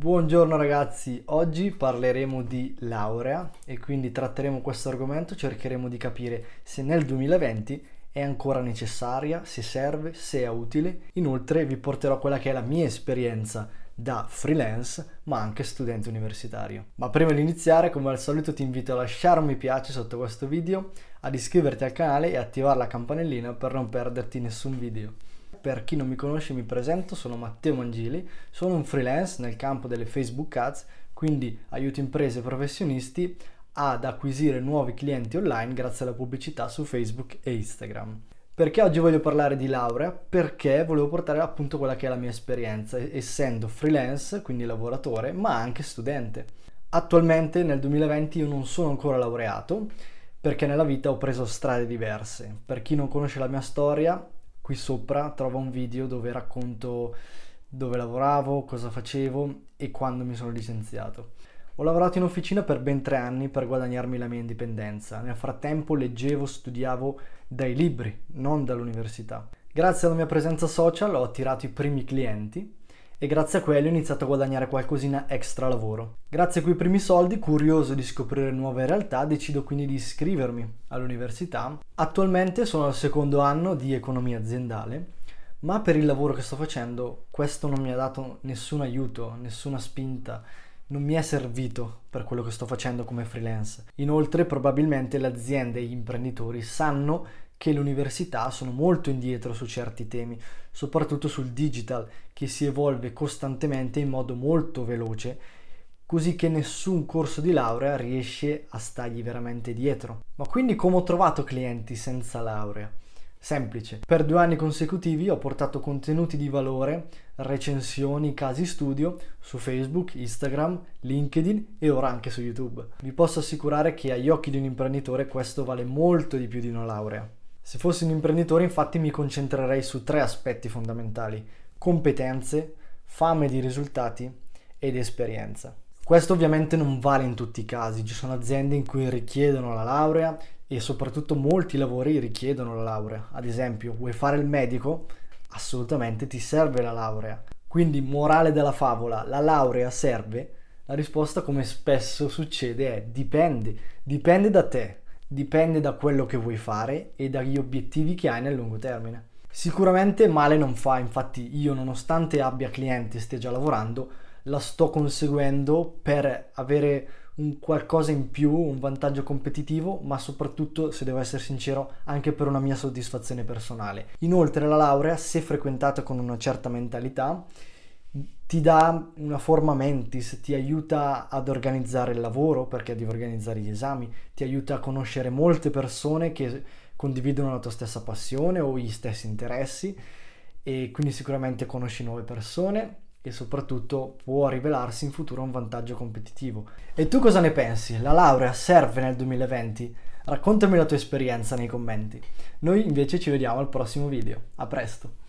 Buongiorno ragazzi, oggi parleremo di laurea e quindi tratteremo questo argomento, cercheremo di capire se nel 2020 è ancora necessaria, se serve, se è utile. Inoltre vi porterò quella che è la mia esperienza da freelance ma anche studente universitario. Ma prima di iniziare come al solito ti invito a lasciare un mi piace sotto questo video, ad iscriverti al canale e attivare la campanellina per non perderti nessun video per chi non mi conosce mi presento, sono Matteo Mangili, sono un freelance nel campo delle Facebook Ads, quindi aiuto imprese e professionisti ad acquisire nuovi clienti online grazie alla pubblicità su Facebook e Instagram. Perché oggi voglio parlare di laurea? Perché volevo portare appunto quella che è la mia esperienza, essendo freelance, quindi lavoratore, ma anche studente. Attualmente nel 2020 io non sono ancora laureato perché nella vita ho preso strade diverse. Per chi non conosce la mia storia, qui sopra trova un video dove racconto dove lavoravo, cosa facevo e quando mi sono licenziato. Ho lavorato in officina per ben tre anni per guadagnarmi la mia indipendenza. Nel frattempo leggevo, studiavo dai libri, non dall'università. Grazie alla mia presenza social ho attirato i primi clienti e grazie a quelli ho iniziato a guadagnare qualcosina extra lavoro. Grazie a quei primi soldi, curioso di scoprire nuove realtà, decido quindi di iscrivermi all'università. Attualmente sono al secondo anno di economia aziendale, ma per il lavoro che sto facendo questo non mi ha dato nessun aiuto, nessuna spinta, non mi è servito per quello che sto facendo come freelance. Inoltre probabilmente le aziende e gli imprenditori sanno che le università sono molto indietro su certi temi, soprattutto sul digital, che si evolve costantemente in modo molto veloce, così che nessun corso di laurea riesce a stargli veramente dietro. Ma quindi come ho trovato clienti senza laurea? Semplice. Per due anni consecutivi ho portato contenuti di valore, recensioni, casi studio su Facebook, Instagram, LinkedIn e ora anche su YouTube. Vi posso assicurare che agli occhi di un imprenditore questo vale molto di più di una laurea. Se fossi un imprenditore infatti mi concentrerei su tre aspetti fondamentali, competenze, fame di risultati ed esperienza. Questo ovviamente non vale in tutti i casi, ci sono aziende in cui richiedono la laurea e soprattutto molti lavori richiedono la laurea. Ad esempio, vuoi fare il medico? Assolutamente ti serve la laurea. Quindi, morale della favola, la laurea serve? La risposta, come spesso succede, è dipende, dipende da te dipende da quello che vuoi fare e dagli obiettivi che hai nel lungo termine. Sicuramente male non fa, infatti io nonostante abbia clienti e stia già lavorando, la sto conseguendo per avere un qualcosa in più, un vantaggio competitivo, ma soprattutto, se devo essere sincero, anche per una mia soddisfazione personale. Inoltre la laurea, se frequentata con una certa mentalità, ti dà una forma mentis, ti aiuta ad organizzare il lavoro perché devi organizzare gli esami, ti aiuta a conoscere molte persone che condividono la tua stessa passione o gli stessi interessi e quindi sicuramente conosci nuove persone e soprattutto può rivelarsi in futuro un vantaggio competitivo. E tu cosa ne pensi? La laurea serve nel 2020? Raccontami la tua esperienza nei commenti. Noi invece ci vediamo al prossimo video. A presto!